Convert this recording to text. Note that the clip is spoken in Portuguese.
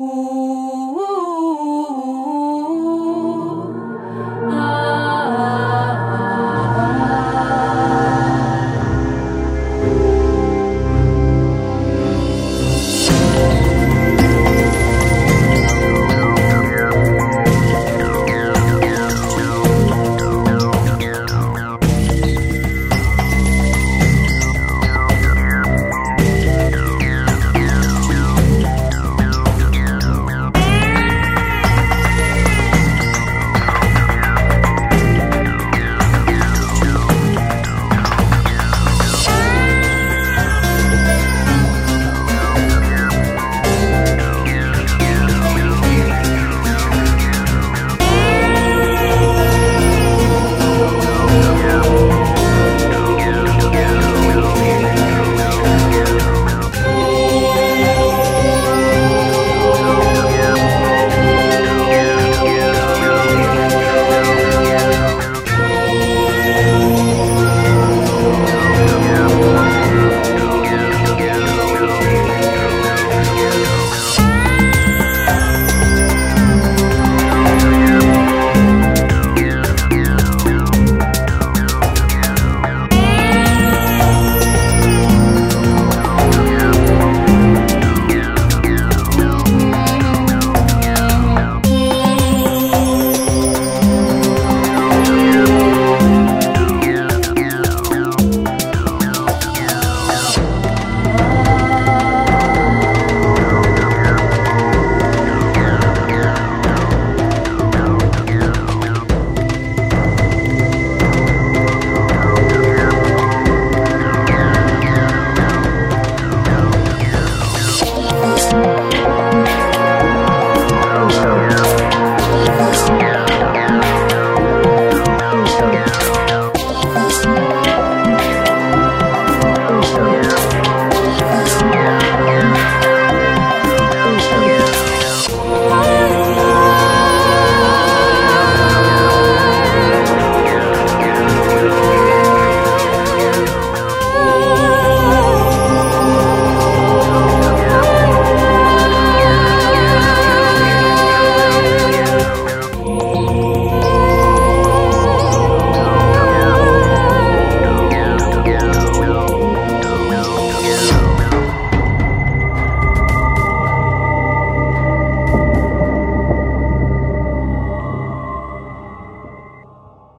O.